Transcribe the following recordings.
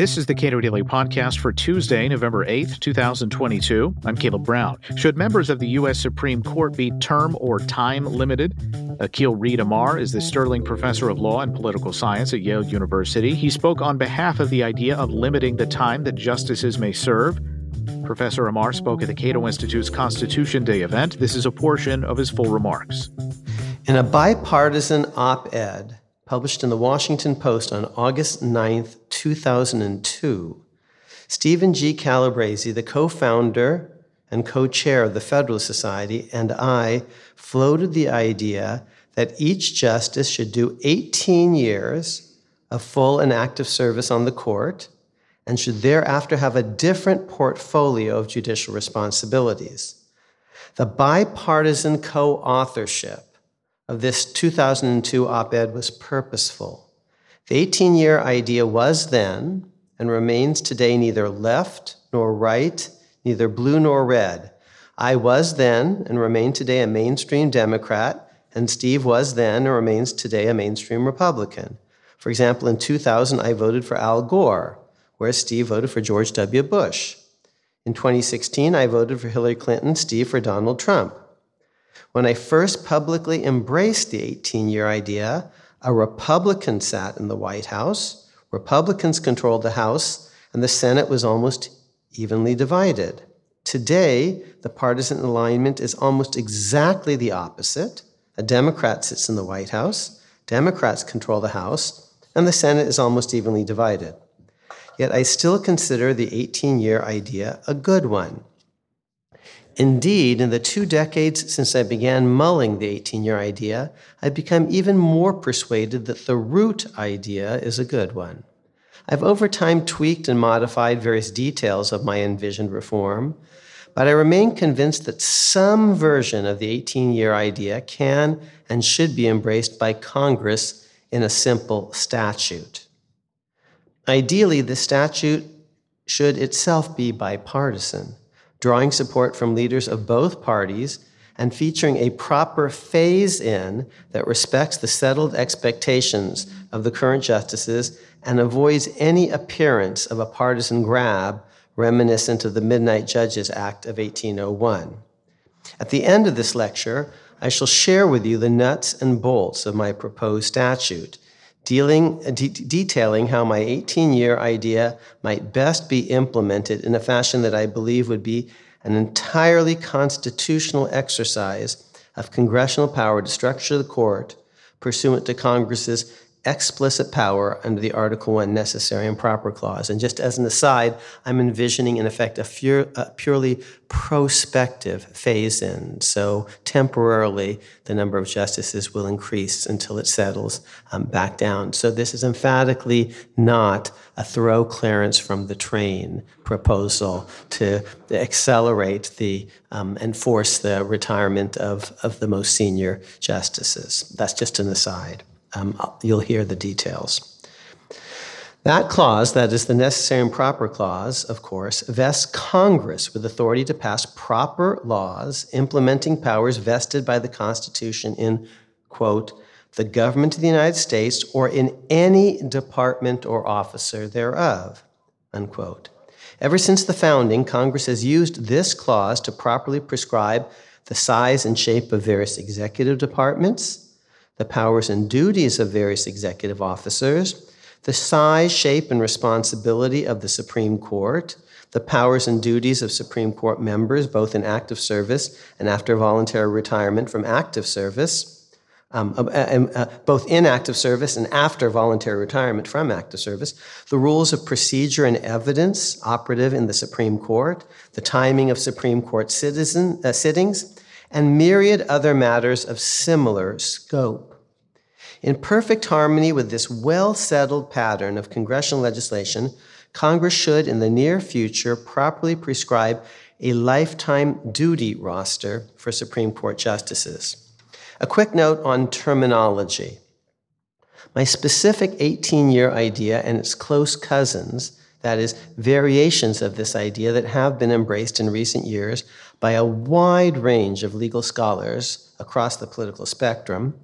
This is the Cato Daily Podcast for Tuesday, November 8th, 2022. I'm Caleb Brown. Should members of the U.S. Supreme Court be term or time limited? Akhil Reed Amar is the Sterling Professor of Law and Political Science at Yale University. He spoke on behalf of the idea of limiting the time that justices may serve. Professor Amar spoke at the Cato Institute's Constitution Day event. This is a portion of his full remarks. In a bipartisan op ed, published in the Washington Post on August 9, 2002, Stephen G. Calabresi, the co founder and co chair of the Federalist Society, and I floated the idea that each justice should do 18 years of full and active service on the court and should thereafter have a different portfolio of judicial responsibilities. The bipartisan co authorship of this 2002 op ed was purposeful. The 18 year idea was then and remains today neither left nor right, neither blue nor red. I was then and remain today a mainstream Democrat, and Steve was then and remains today a mainstream Republican. For example, in 2000, I voted for Al Gore, whereas Steve voted for George W. Bush. In 2016, I voted for Hillary Clinton, Steve for Donald Trump. When I first publicly embraced the 18 year idea, a Republican sat in the White House, Republicans controlled the House, and the Senate was almost evenly divided. Today, the partisan alignment is almost exactly the opposite. A Democrat sits in the White House, Democrats control the House, and the Senate is almost evenly divided. Yet I still consider the 18 year idea a good one. Indeed, in the two decades since I began mulling the 18 year idea, I've become even more persuaded that the root idea is a good one. I've over time tweaked and modified various details of my envisioned reform, but I remain convinced that some version of the 18 year idea can and should be embraced by Congress in a simple statute. Ideally, the statute should itself be bipartisan drawing support from leaders of both parties and featuring a proper phase in that respects the settled expectations of the current justices and avoids any appearance of a partisan grab reminiscent of the Midnight Judges Act of 1801. At the end of this lecture, I shall share with you the nuts and bolts of my proposed statute dealing, de- detailing how my 18 year idea might best be implemented in a fashion that I believe would be an entirely constitutional exercise of congressional power to structure the court pursuant to Congress's explicit power under the Article 1 necessary and proper clause. And just as an aside, I'm envisioning, in effect, a, a purely prospective phase in. So temporarily, the number of justices will increase until it settles um, back down. So this is emphatically not a throw Clarence from the train proposal to accelerate the um, and force the retirement of, of the most senior justices. That's just an aside. Um, you'll hear the details. That clause, that is the necessary and proper clause, of course, vests Congress with authority to pass proper laws implementing powers vested by the Constitution in, quote, the government of the United States or in any department or officer thereof, unquote. Ever since the founding, Congress has used this clause to properly prescribe the size and shape of various executive departments, the powers and duties of various executive officers, the size, shape, and responsibility of the Supreme Court, the powers and duties of Supreme Court members, both in active service and after voluntary retirement from active service, um, uh, uh, uh, both in active service and after voluntary retirement from active service, the rules of procedure and evidence operative in the Supreme Court, the timing of Supreme Court citizen, uh, sittings, and myriad other matters of similar scope. In perfect harmony with this well settled pattern of congressional legislation, Congress should, in the near future, properly prescribe a lifetime duty roster for Supreme Court justices. A quick note on terminology. My specific 18 year idea and its close cousins, that is, variations of this idea that have been embraced in recent years by a wide range of legal scholars across the political spectrum,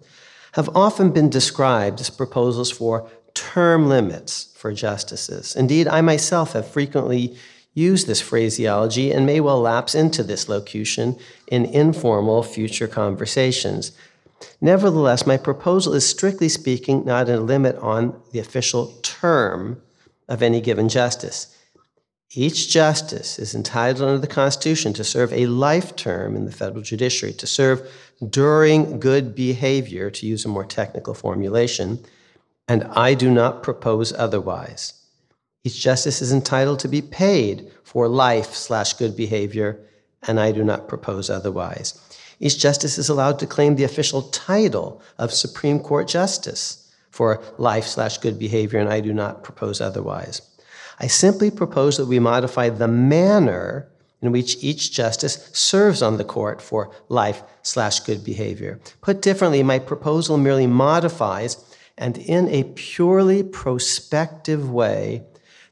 have often been described as proposals for term limits for justices. Indeed, I myself have frequently used this phraseology and may well lapse into this locution in informal future conversations. Nevertheless, my proposal is strictly speaking not a limit on the official term of any given justice. Each justice is entitled under the Constitution to serve a life term in the federal judiciary, to serve during good behavior, to use a more technical formulation, and I do not propose otherwise. Each justice is entitled to be paid for life slash good behavior, and I do not propose otherwise. Each justice is allowed to claim the official title of Supreme Court Justice for life slash good behavior, and I do not propose otherwise. I simply propose that we modify the manner in which each justice serves on the court for life slash good behavior. Put differently, my proposal merely modifies and in a purely prospective way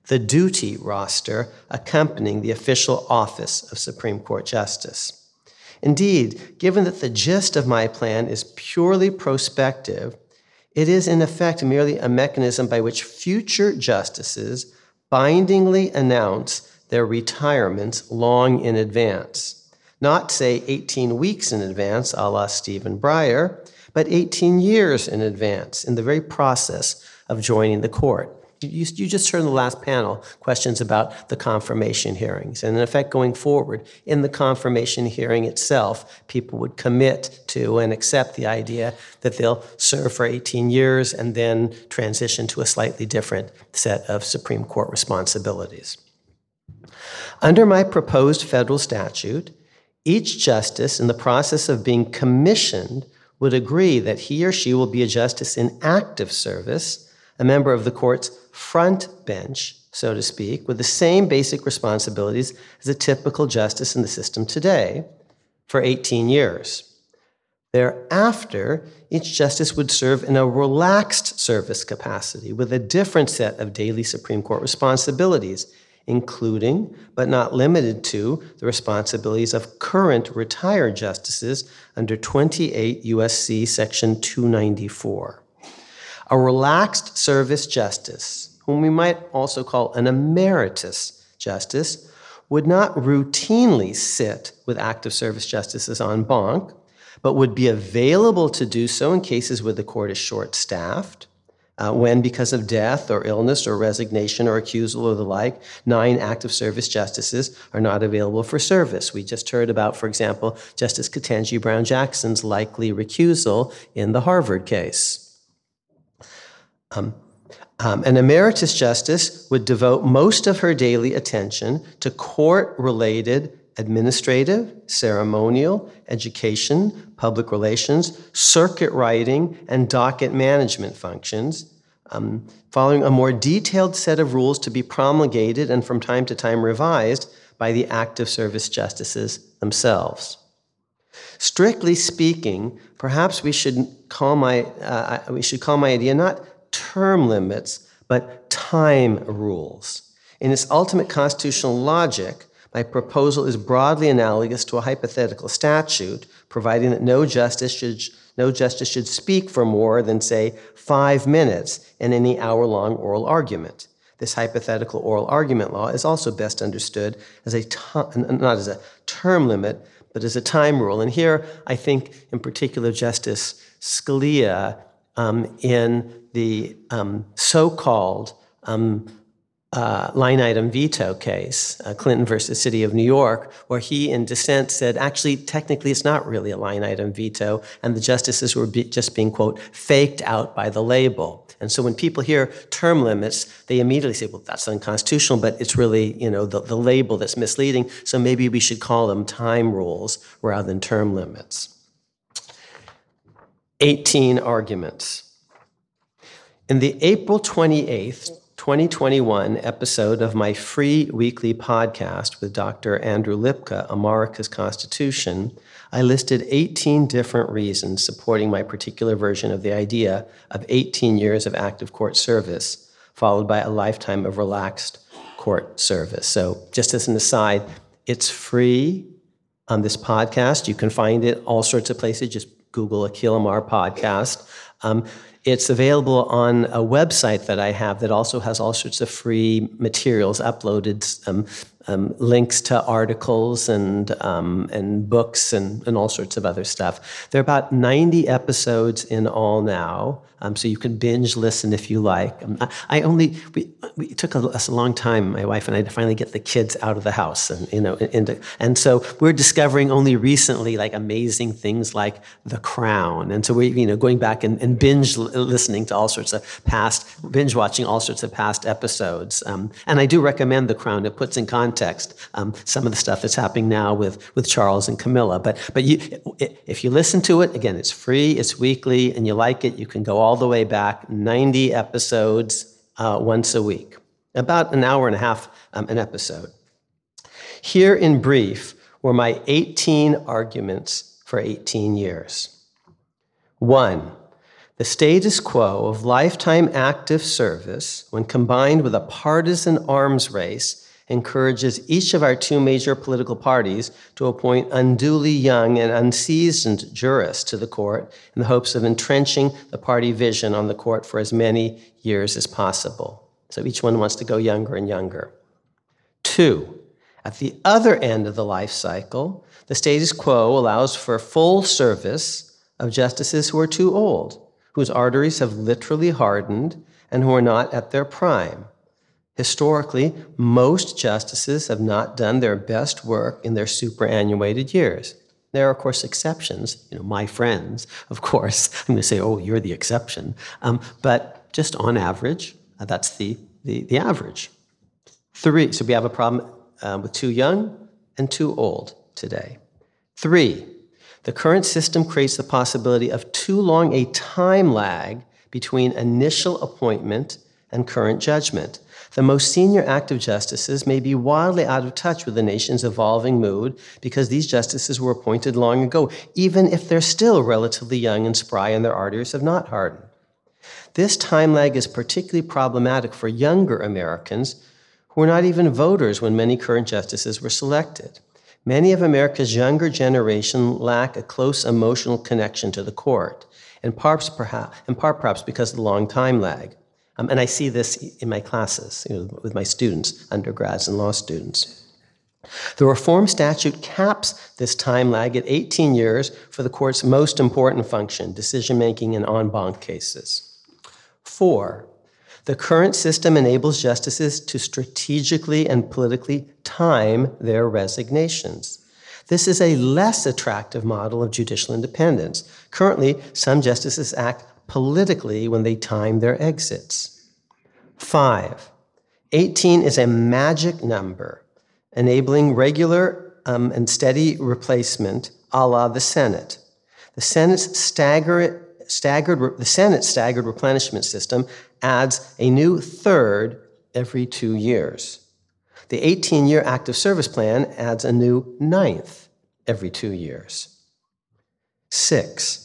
the duty roster accompanying the official office of Supreme Court Justice. Indeed, given that the gist of my plan is purely prospective, it is in effect merely a mechanism by which future justices bindingly announce their retirements long in advance. Not, say, 18 weeks in advance, a la Stephen Breyer, but 18 years in advance in the very process of joining the court. You, you, just heard in the last panel questions about the confirmation hearings. And in effect, going forward, in the confirmation hearing itself, people would commit to and accept the idea that they'll serve for 18 years and then transition to a slightly different set of Supreme Court responsibilities. Under my proposed federal statute, each justice in the process of being commissioned would agree that he or she will be a justice in active service, a member of the court's front bench, so to speak, with the same basic responsibilities as a typical justice in the system today for 18 years. Thereafter, each justice would serve in a relaxed service capacity with a different set of daily Supreme Court responsibilities including, but not limited to, the responsibilities of current retired justices under 28 U.S.C. Section 294. A relaxed service justice, whom we might also call an emeritus justice, would not routinely sit with active service justices en banc, but would be available to do so in cases where the court is short staffed uh, when, because of death or illness or resignation or accusal or the like, nine active service justices are not available for service. We just heard about, for example, Justice Ketanji Brown Jackson's likely recusal in the Harvard case. Um, um, an emeritus justice would devote most of her daily attention to court related administrative, ceremonial, education, public relations, circuit riding, and docket management functions, um, following a more detailed set of rules to be promulgated and from time to time revised by the active service justices themselves. Strictly speaking, perhaps we should call my, uh, we should call my idea not term limits, but time rules. In its ultimate constitutional logic, my proposal is broadly analogous to a hypothetical statute, providing that no justice should, no justice should speak for more than, say, five minutes in any hour long oral argument. This hypothetical oral argument law is also best understood as a not as a term limit, but as a time rule. And here, I think, in particular, Justice Scalia, um, in the um, so called um, uh, line item veto case, uh, Clinton versus City of New York, where he in dissent said, actually, technically, it's not really a line item veto, and the justices were be- just being, quote, faked out by the label. And so when people hear term limits, they immediately say, well, that's unconstitutional, but it's really, you know, the, the label that's misleading, so maybe we should call them time rules rather than term limits. 18 arguments. In the April 28th, 2021 episode of my free weekly podcast with Dr. Andrew Lipka, America's Constitution, I listed 18 different reasons supporting my particular version of the idea of 18 years of active court service, followed by a lifetime of relaxed court service. So, just as an aside, it's free on this podcast. You can find it all sorts of places. Just Google Akhil Amar podcast. Um, It's available on a website that I have that also has all sorts of free materials uploaded, um, um, links to articles and um, and books and, and all sorts of other stuff. There are about 90 episodes in all now, um, so you can binge listen if you like. Um, I, only we, we took a, a, long time, my wife and I, to finally get the kids out of the house, and you know, into, and so we're discovering only recently like amazing things like The Crown, and so we you know going back and, and binge listening to all sorts of past binge watching all sorts of past episodes. Um, and I do recommend The Crown. It puts in context context um, some of the stuff that's happening now with, with Charles and Camilla. But, but you, if you listen to it, again, it's free, it's weekly, and you like it, you can go all the way back 90 episodes uh, once a week, about an hour and a half um, an episode. Here in brief were my 18 arguments for 18 years. One, the status quo of lifetime active service, when combined with a partisan arms race, encourages each of our two major political parties to appoint unduly young and unseasoned jurists to the court in the hopes of entrenching the party vision on the court for as many years as possible. So each one wants to go younger and younger. Two, at the other end of the life cycle, the status quo allows for full service of justices who are too old, whose arteries have literally hardened, and who are not at their prime Historically, most justices have not done their best work in their superannuated years. There are, of course, exceptions. You know, my friends, of course. I'm going to say, oh, you're the exception. Um, but just on average, uh, that's the, the, the, average. Three, so we have a problem uh, with too young and too old today. Three, the current system creates the possibility of too long a time lag between initial appointment and current judgment. The most senior active justices may be wildly out of touch with the nation's evolving mood because these justices were appointed long ago, even if they're still relatively young and spry and their arteries have not hardened. This time lag is particularly problematic for younger Americans who were not even voters when many current justices were selected. Many of America's younger generation lack a close emotional connection to the court, in part perhaps, in part perhaps because of the long time lag. Um, and I see this in my classes you know, with my students, undergrads and law students. The reform statute caps this time lag at 18 years for the court's most important function, decision making in en banc cases. Four, the current system enables justices to strategically and politically time their resignations. This is a less attractive model of judicial independence. Currently, some justices act politically when they time their exits. Five, 18 is a magic number enabling regular um, and steady replacement a la the Senate. The Senate's staggered, the Senate's staggered replenishment system adds a new third every two years. The 18 year active service plan adds a new ninth every two years. Six,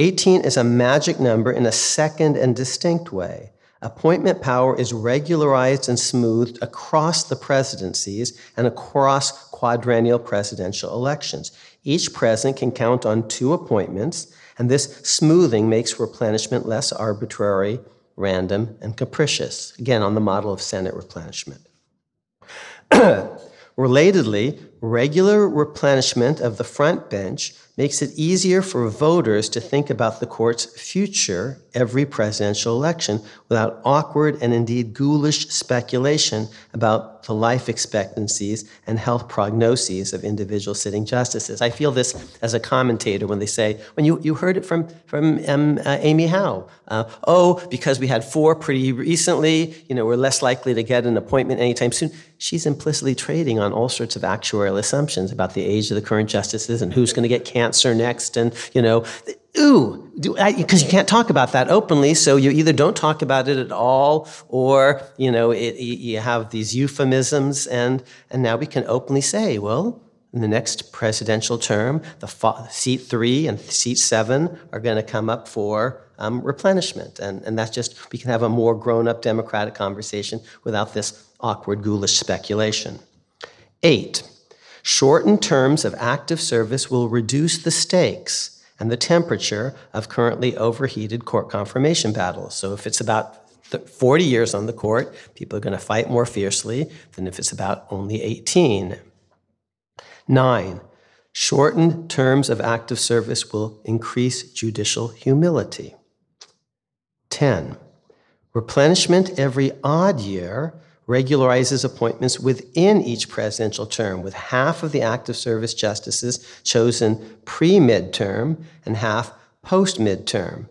18 is a magic number in a second and distinct way. Appointment power is regularized and smoothed across the presidencies and across quadrennial presidential elections. Each president can count on two appointments, and this smoothing makes replenishment less arbitrary, random, and capricious, again, on the model of Senate replenishment. Relatedly, regular replenishment of the front bench makes it easier for voters to think about the court's future every presidential election without awkward and indeed ghoulish speculation about the life expectancies and health prognoses of individual sitting justices. I feel this as a commentator when they say, when you, you heard it from, from um, uh, Amy Howe, uh, oh, because we had four pretty recently, you know, we're less likely to get an appointment anytime soon. She's implicitly trading on all sorts of actuarial assumptions about the age of the current justices and who's going to get cancer next, and you know, ooh, because you can't talk about that openly, so you either don't talk about it at all, or you know, it, you have these euphemisms, and and now we can openly say, well, in the next presidential term, the seat three and seat seven are going to come up for um, replenishment, and and that's just we can have a more grown-up democratic conversation without this awkward, ghoulish speculation. Eight. Shortened terms of active service will reduce the stakes and the temperature of currently overheated court confirmation battles. So if it's about 40 years on the court, people are going to fight more fiercely than if it's about only 18. Nine, shortened terms of active service will increase judicial humility. 10, replenishment every odd year regularizes appointments within each presidential term, with half of the active service justices chosen pre midterm and half post midterm.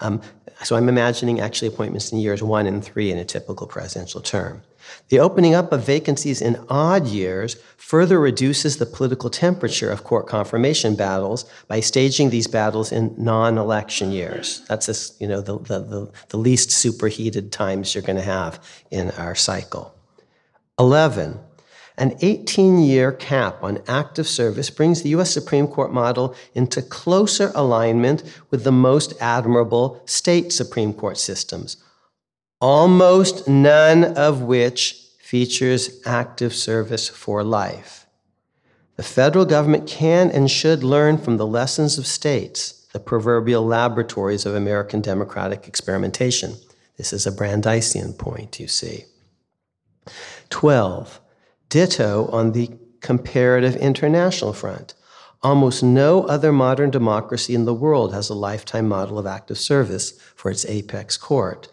Um, so I'm imagining actually appointments in years one and three in a typical presidential term. The opening up of vacancies in odd years further reduces the political temperature of court confirmation battles by staging these battles in non-election years. That's just, you know, the, the, the, the least superheated times you're going to have in our cycle. 11. An 18 year cap on active service brings the U.S. Supreme Court model into closer alignment with the most admirable state Supreme Court systems, almost none of which features active service for life. The federal government can and should learn from the lessons of states, the proverbial laboratories of American democratic experimentation. This is a Brandeisian point, you see. 12. Ditto on the comparative international front. Almost no other modern democracy in the world has a lifetime model of active service for its apex court.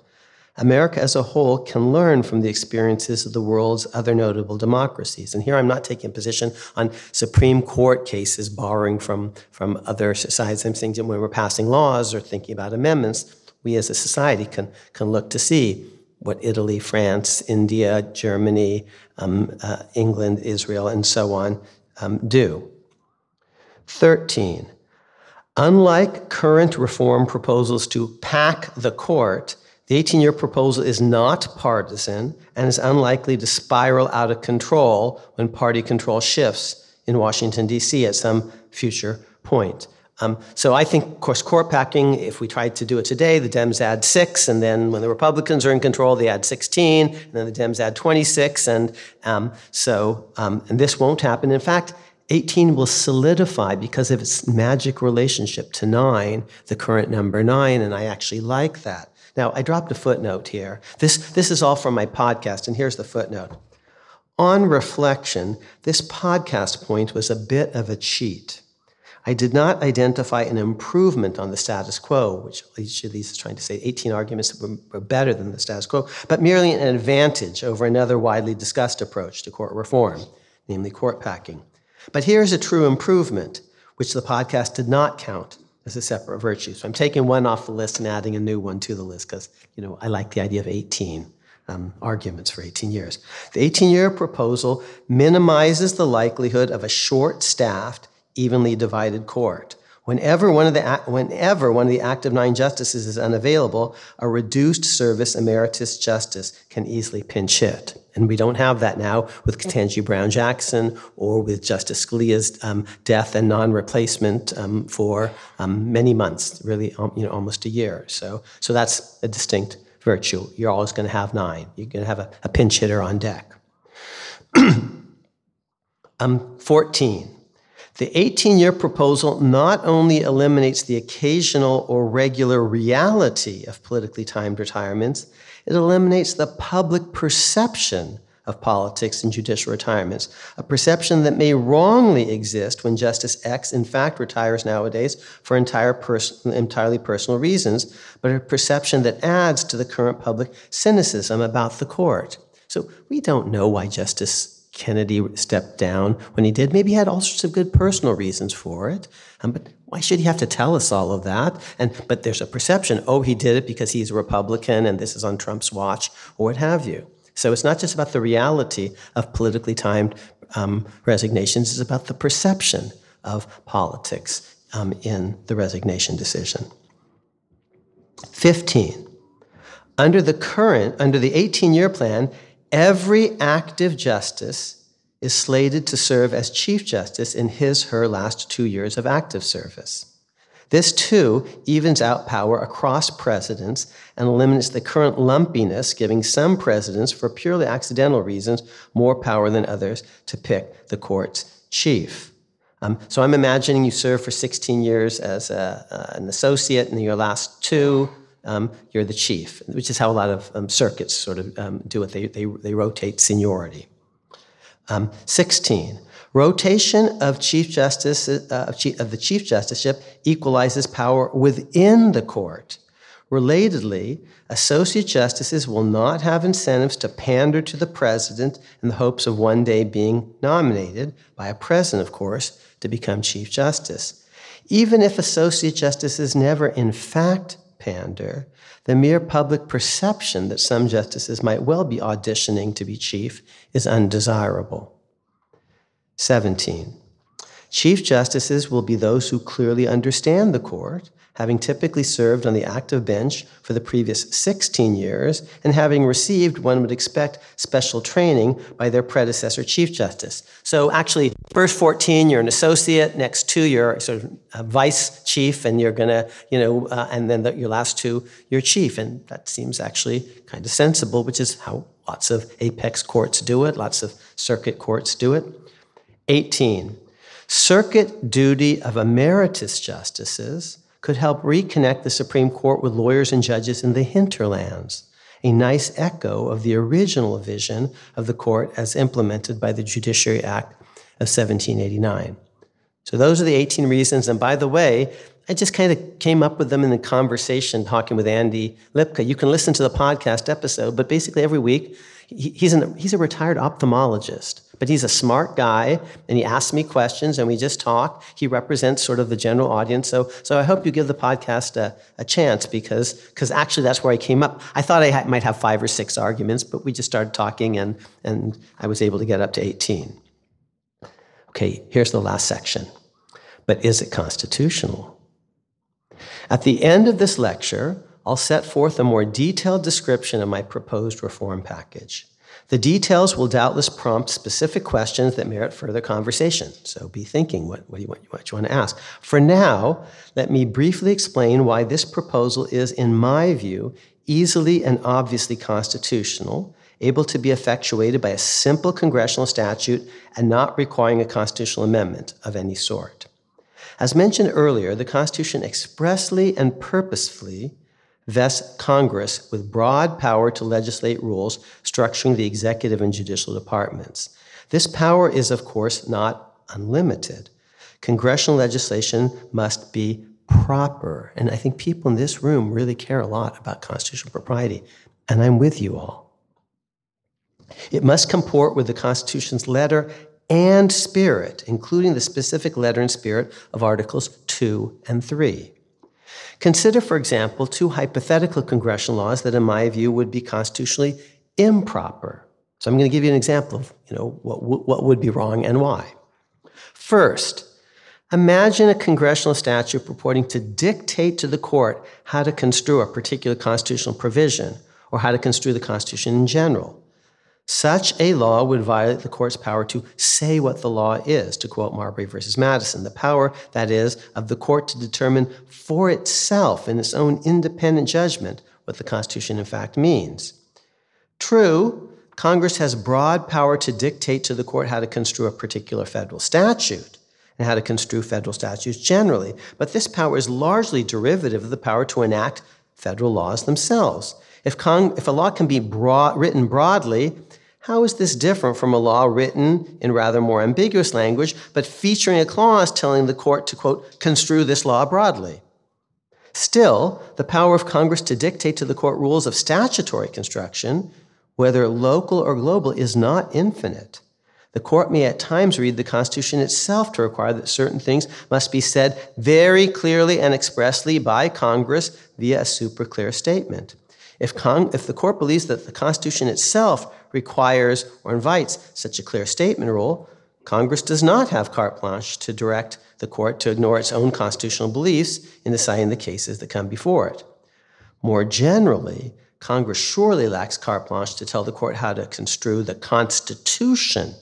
America as a whole can learn from the experiences of the world's other notable democracies. And here I'm not taking a position on Supreme Court cases borrowing from, from other societies. I'm saying when we're passing laws or thinking about amendments, we as a society can, can look to see what Italy, France, India, Germany, um, uh, England, Israel, and so on um, do. 13. Unlike current reform proposals to pack the court, the 18 year proposal is not partisan and is unlikely to spiral out of control when party control shifts in Washington, D.C. at some future point. Um, so I think, of course, court packing, if we tried to do it today, the Dems add six, and then when the Republicans are in control, they add 16, and then the Dems add 26, and um, so, um, and this won't happen. In fact, 18 will solidify because of its magic relationship to 9, the current number 9, and I actually like that. Now, I dropped a footnote here. This, this is all from my podcast, and here's the footnote. On reflection, this podcast point was a bit of a cheat. I did not identify an improvement on the status quo, which each of these is trying to say 18 arguments that were, were better than the status quo, but merely an advantage over another widely discussed approach to court reform, namely court packing. But here's a true improvement, which the podcast did not count as a separate virtue. So I'm taking one off the list and adding a new one to the list because, you know, I like the idea of 18. Um, arguments for 18 years. The 18 year proposal minimizes the likelihood of a short staffed evenly divided court. Whenever one of the, whenever one of the active nine justices is unavailable, a reduced service emeritus justice can easily pinch hit. And we don't have that now with Ketanji Brown Jackson or with Justice Scalia's um, death and non replacement um, for um, many months, really you know, almost a year. So, so that's a distinct virtue. You're always going to have nine. You're going to have a, a pinch hitter on deck. um, 14. The 18 year proposal not only eliminates the occasional or regular reality of politically timed retirements, it eliminates the public perception of politics and judicial retirements, a perception that may wrongly exist when Justice X in fact retires nowadays for entire pers- entirely personal reasons, but a perception that adds to the current public cynicism about the court. So we don't know why Justice Kennedy stepped down when he did. Maybe he had all sorts of good personal reasons for it. Um, but why should he have to tell us all of that? And but there's a perception, oh, he did it because he's a Republican and this is on Trump's watch, or what have you. So it's not just about the reality of politically timed um, resignations; it's about the perception of politics um, in the resignation decision. Fifteen. Under the current, under the 18 year plan, Every active justice is slated to serve as Chief Justice in his her last two years of active service. This too evens out power across presidents and eliminates the current lumpiness, giving some presidents, for purely accidental reasons, more power than others to pick the court's chief. Um, so I'm imagining you serve for 16 years as a, uh, an associate, and your last two, um, you're the chief, which is how a lot of um, circuits sort of um, do it. They, they, they rotate seniority. Um, 16. Rotation of chief justice uh, of, chief, of the chief justiceship equalizes power within the court. Relatedly, associate justices will not have incentives to pander to the president in the hopes of one day being nominated by a president, of course, to become chief justice. Even if associate justices never in fact pander, the mere public perception that some justices might well be auditioning to be chief is undesirable. 17. Chief justices will be those who clearly understand the court having typically served on the active bench for the previous 16 years and having received, one would expect, special training by their predecessor Chief Justice. So actually, first 14, you're an associate, next two, you're sort of vice chief, and you're gonna, you know, uh, and then the, your last two, you're chief. And that seems actually kind of sensible, which is how lots of apex courts do it, lots of circuit courts do it. 18. Circuit duty of emeritus justices could help reconnect the Supreme Court with lawyers and judges in the hinterlands, a nice echo of the original vision of the court as implemented by the Judiciary Act of 1789. So those are the 18 reasons. And by the way, I just kind of came up with them in the conversation talking with Andy Lipka. You can listen to the podcast episode, but basically every week, he's, an, he's a retired ophthalmologist. But he's a smart guy, and he asks me questions, and we just talk. He represents sort of the general audience. So, so I hope you give the podcast a, a chance because because actually that's where I came up. I thought I ha- might have five or six arguments, but we just started talking, and and I was able to get up to 18. Okay, here's the last section. But is it constitutional? At the end of this lecture, I'll set forth a more detailed description of my proposed reform package. The details will doubtless prompt specific questions that merit further conversation. So be thinking what, what, you, want, what you want to ask. For now, let me briefly explain why this proposal is, in my view, easily and obviously constitutional, able to be effectuated by a simple congressional statute and not requiring a constitutional amendment of any sort. As mentioned earlier, the Constitution expressly and purposefully vests Congress with broad power to legislate rules structuring the executive and judicial departments. This power is, of course, not unlimited. Congressional legislation must be proper. And I think people in this room really care a lot about constitutional propriety. And I'm with you all. It must comport with the Constitution's letter and spirit, including the specific letter and spirit of Articles 2 and 3. Consider, for example, two hypothetical congressional laws that, in my view, would be constitutionally improper. So I'm going to give you an example of you know, what, what would be wrong and why. First, imagine a congressional statute purporting to dictate to the court how to construe a particular constitutional provision or how to construe the Constitution in general. Such a law would violate the court's power to say what the law is, to quote Marbury versus Madison, the power, that is, of the court to determine for itself in its own independent judgment what the Constitution in fact means. True, Congress has broad power to dictate to the court how to construe a particular federal statute and how to construe federal statutes generally, but this power is largely derivative of the power to enact federal laws themselves. If, Cong- if a law can be written broadly, how is this different from a law written in rather more ambiguous language, but featuring a clause telling the court to, quote, construe this law broadly? Still, the power of Congress to dictate to the court rules of statutory construction, whether local or global, is not infinite. The court may at times read the Constitution itself to require that certain things must be said very clearly and expressly by Congress via a super clear statement. If, Con- if the court believes that the Constitution itself requires or invites such a clear statement rule, Congress does not have carte blanche to direct the court to ignore its own constitutional beliefs in deciding the cases that come before it. More generally, Congress surely lacks carte blanche to tell the court how to construe the Constitution,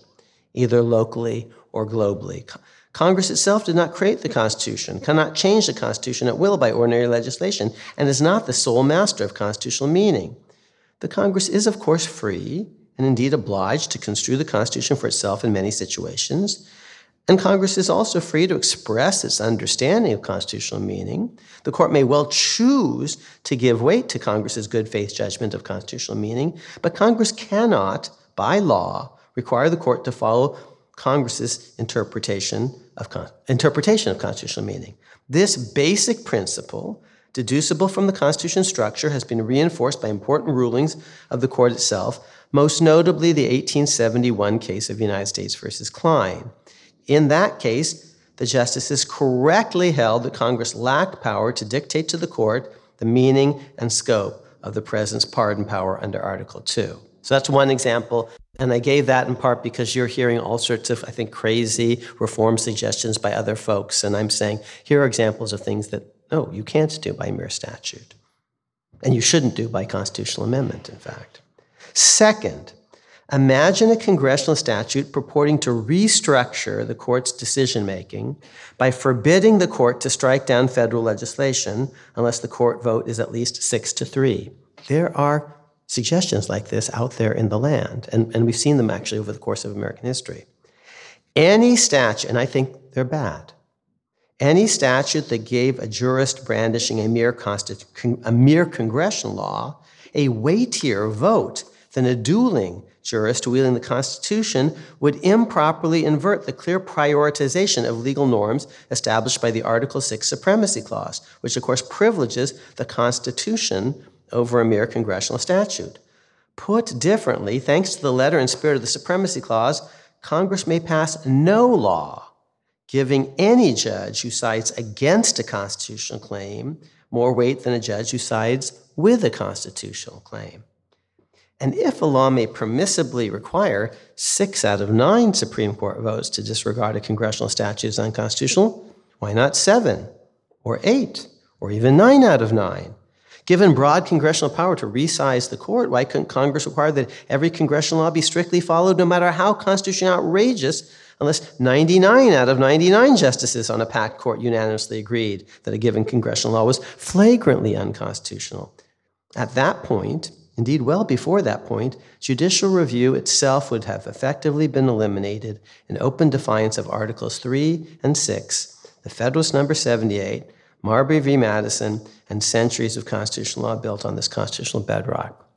either locally or globally. Congress itself did not create the Constitution, cannot change the Constitution at will by ordinary legislation, and is not the sole master of constitutional meaning. The Congress is, of course, free and indeed obliged to construe the Constitution for itself in many situations. And Congress is also free to express its understanding of constitutional meaning. The court may well choose to give weight to Congress's good faith judgment of constitutional meaning, but Congress cannot, by law, require the court to follow Congress's interpretation of, interpretation of constitutional meaning. This basic principle, deducible from the Constitution structure, has been reinforced by important rulings of the court itself, most notably the 1871 case of United States versus Klein. In that case, the justices correctly held that Congress lacked power to dictate to the court the meaning and scope of the president's pardon power under Article 2. So that's one example. And I gave that in part because you're hearing all sorts of, I think, crazy reform suggestions by other folks. And I'm saying, here are examples of things that, no, you can't do by mere statute. And you shouldn't do by constitutional amendment, in fact. Second, Imagine a congressional statute purporting to restructure the court's decision making by forbidding the court to strike down federal legislation unless the court vote is at least six to three. There are suggestions like this out there in the land, and, and we've seen them actually over the course of American history. Any statute, and I think they're bad, any statute that gave a jurist brandishing a mere, constitu- a mere congressional law a weightier vote than a dueling jurist wielding the Constitution would improperly invert the clear prioritization of legal norms established by the Article 6 Supremacy Clause, which of course privileges the Constitution over a mere congressional statute. Put differently, thanks to the letter and spirit of the Supremacy Clause, Congress may pass no law giving any judge who sides against a constitutional claim more weight than a judge who sides with a constitutional claim. And if a law may permissibly require six out of nine Supreme Court votes to disregard a congressional statute as unconstitutional, why not seven or eight or even nine out of nine? Given broad congressional power to resize the court, why couldn't Congress require that every congressional law be strictly followed, no matter how constitutionally outrageous, unless 99 out of 99 justices on a packed court unanimously agreed that a given congressional law was flagrantly unconstitutional? At that point, Indeed, well before that point, judicial review itself would have effectively been eliminated in open defiance of Articles 3 and 6, the Federalist Number 78, Marbury v. Madison, and centuries of constitutional law built on this constitutional bedrock.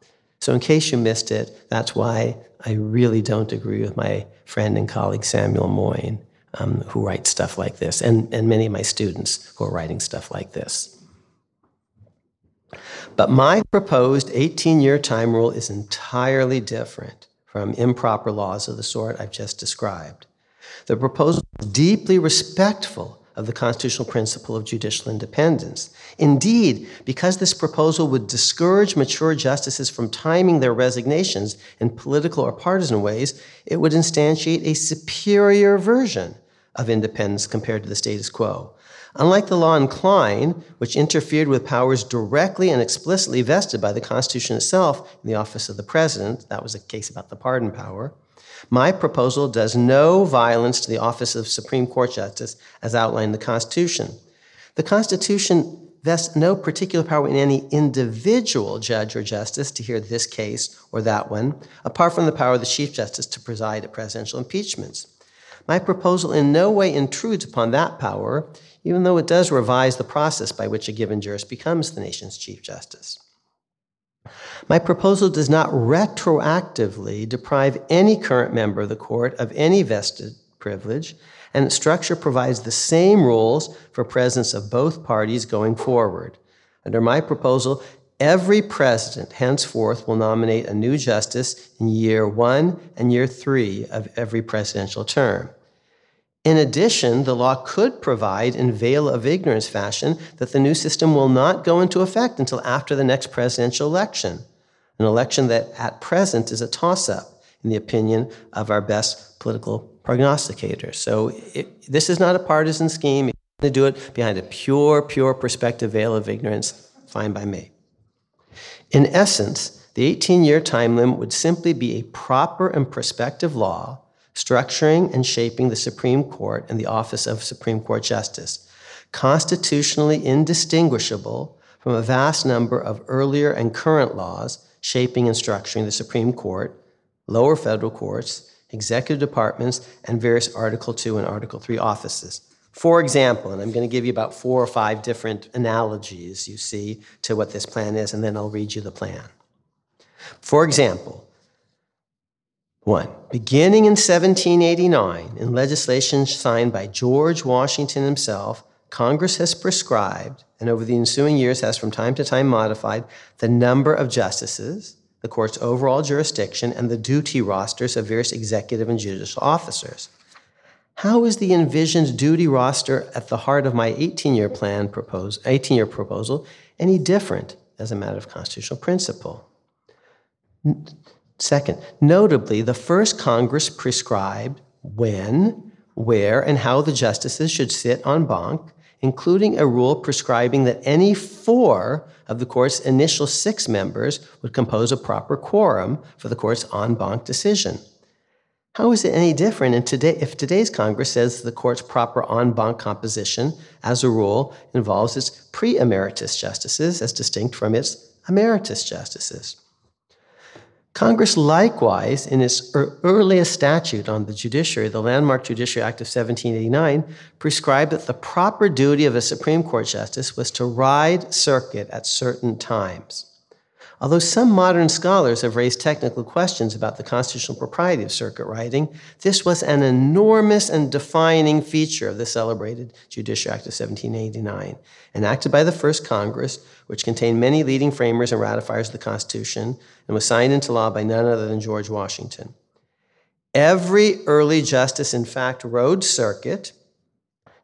So, in case you missed it, that's why I really don't agree with my friend and colleague Samuel Moyn, um, who writes stuff like this, and, and many of my students who are writing stuff like this. But my proposed 18 year time rule is entirely different from improper laws of the sort I've just described. The proposal is deeply respectful of the constitutional principle of judicial independence. Indeed, because this proposal would discourage mature justices from timing their resignations in political or partisan ways, it would instantiate a superior version of independence compared to the status quo. Unlike the law in Klein, which interfered with powers directly and explicitly vested by the Constitution itself in the office of the president, that was a case about the pardon power, my proposal does no violence to the office of Supreme Court Justice as outlined in the Constitution. The Constitution vests no particular power in any individual judge or justice to hear this case or that one, apart from the power of the Chief Justice to preside at presidential impeachments. My proposal in no way intrudes upon that power, even though it does revise the process by which a given jurist becomes the nation's Chief Justice. My proposal does not retroactively deprive any current member of the court of any vested privilege, and its structure provides the same rules for presidents of both parties going forward. Under my proposal, every president henceforth will nominate a new justice in year one and year three of every presidential term. In addition, the law could provide in veil of ignorance fashion that the new system will not go into effect until after the next presidential election, an election that at present is a toss up, in the opinion of our best political prognosticators. So it, this is not a partisan scheme. If you do it behind a pure, pure perspective veil of ignorance, fine by me. In essence, the 18 year time limit would simply be a proper and prospective law structuring and shaping the Supreme Court and the office of Supreme Court Justice, constitutionally indistinguishable from a vast number of earlier and current laws shaping and structuring the Supreme Court, lower federal courts, executive departments, and various Article 2 and Article 3 offices. For example, and I'm going to give you about four or five different analogies you see to what this plan is, and then I'll read you the plan. For example, one, beginning in 1789, in legislation signed by George Washington himself, Congress has prescribed, and over the ensuing years has from time to time modified, the number of justices, the court's overall jurisdiction, and the duty rosters of various executive and judicial officers. How is the envisioned duty roster at the heart of my 18-year plan 18-year proposal any different as a matter of constitutional principle? Second, notably, the first Congress prescribed when, where, and how the justices should sit en banc, including a rule prescribing that any four of the court's initial six members would compose a proper quorum for the court's en banc decision. How is it any different today, if today's Congress says the court's proper en banc composition, as a rule, involves its pre emeritus justices as distinct from its emeritus justices? Congress likewise, in its earliest statute on the judiciary, the Landmark Judiciary Act of 1789, prescribed that the proper duty of a Supreme Court justice was to ride circuit at certain times. Although some modern scholars have raised technical questions about the constitutional propriety of circuit riding, this was an enormous and defining feature of the celebrated Judicial Act of 1789, enacted by the first Congress, which contained many leading framers and ratifiers of the Constitution, and was signed into law by none other than George Washington. Every early justice, in fact, rode circuit.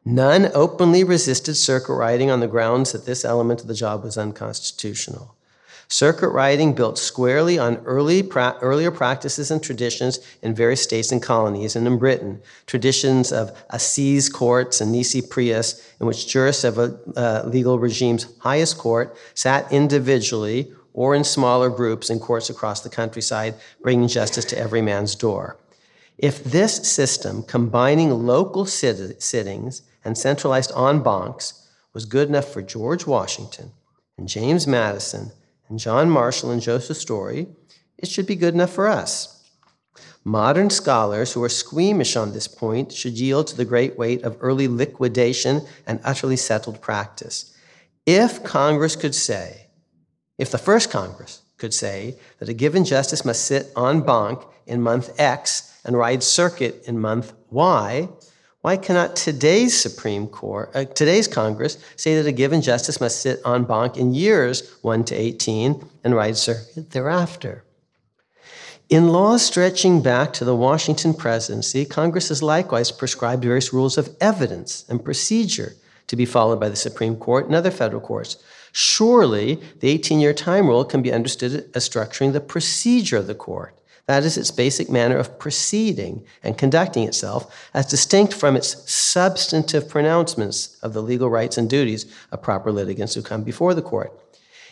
None openly resisted circuit riding on the grounds that this element of the job was unconstitutional. Circuit riding built squarely on early pra- earlier practices and traditions in various states and colonies, and in Britain, traditions of assize courts and nisi prius, in which jurists of a uh, legal regime's highest court sat individually or in smaller groups in courts across the countryside, bringing justice to every man's door. If this system, combining local sit- sittings and centralized en bancs, was good enough for George Washington and James Madison, and John Marshall and Joseph Story, it should be good enough for us. Modern scholars who are squeamish on this point should yield to the great weight of early liquidation and utterly settled practice. If Congress could say, if the first Congress could say that a given justice must sit en banc in month X and ride circuit in month Y, why cannot today's Supreme Court, uh, today's Congress, say that a given justice must sit en banc in years 1 to 18 and ride circuit thereafter? In laws stretching back to the Washington presidency, Congress has likewise prescribed various rules of evidence and procedure to be followed by the Supreme Court and other federal courts. Surely, the 18 year time rule can be understood as structuring the procedure of the court that is its basic manner of proceeding and conducting itself, as distinct from its substantive pronouncements of the legal rights and duties of proper litigants who come before the court.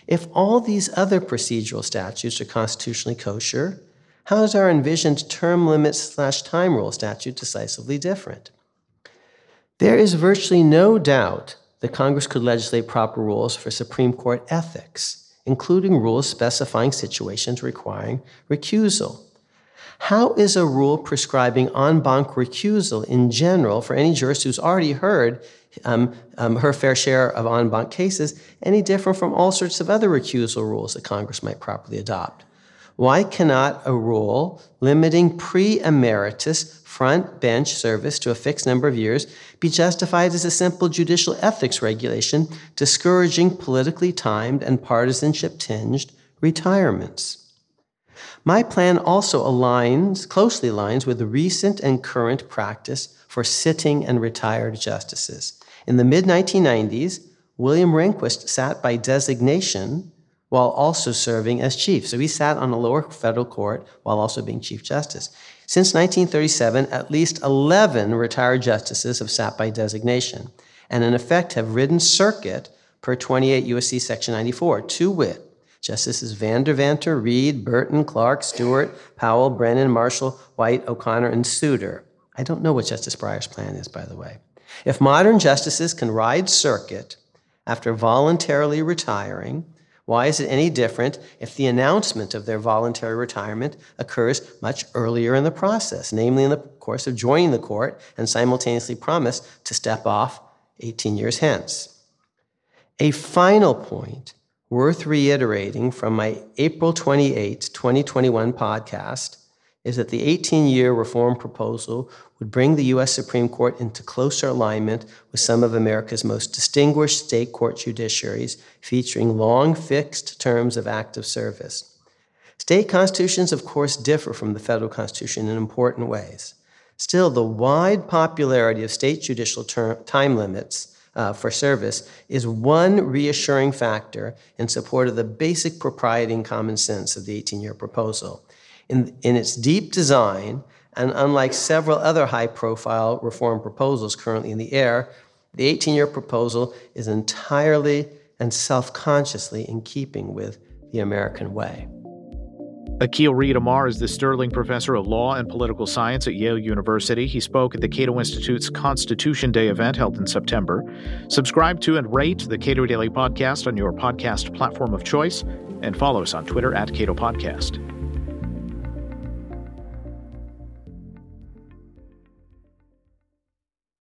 If all these other procedural statutes are constitutionally kosher, how is our envisioned term limits slash time rule statute decisively different? There is virtually no doubt that Congress could legislate proper rules for Supreme Court ethics including rules specifying situations requiring recusal. How is a rule prescribing en banc recusal in general for any jurist who's already heard um, um, her fair share of en banc cases any different from all sorts of other recusal rules that Congress might properly adopt? Why cannot a rule limiting pre emeritus front bench service to a fixed number of years be justified as a simple judicial ethics regulation discouraging politically timed and partisanship tinged retirements? My plan also aligns, closely aligns with recent and current practice for sitting and retired justices. In the mid 1990s, William Rehnquist sat by designation while also serving as chief. So he sat on a lower federal court while also being Chief Justice. Since 1937, at least 11 retired justices have sat by designation and, in effect, have ridden circuit per 28 U.S.C. Section 94, to wit, Justices Van Devanter, Reed, Burton, Clark, Stewart, Powell, Brennan, Marshall, White, O'Connor, and Souter. I don't know what Justice Breyer's plan is, by the way. If modern justices can ride circuit after voluntarily retiring, Why is it any different if the announcement of their voluntary retirement occurs much earlier in the process, namely in the course of joining the court and simultaneously promise to step off 18 years hence? A final point worth reiterating from my April 28, 2021 podcast is that the 18 year reform proposal would bring the U.S. Supreme Court into closer alignment with some of America's most distinguished state court judiciaries, featuring long fixed terms of active service. State constitutions, of course, differ from the federal constitution in important ways. Still, the wide popularity of state judicial term, time limits uh, for service is one reassuring factor in support of the basic propriety and common sense of the 18 year proposal. In, in its deep design, and unlike several other high profile reform proposals currently in the air, the 18 year proposal is entirely and self consciously in keeping with the American way. Akhil Reed Amar is the Sterling Professor of Law and Political Science at Yale University. He spoke at the Cato Institute's Constitution Day event held in September. Subscribe to and rate the Cato Daily Podcast on your podcast platform of choice, and follow us on Twitter at Cato Podcast.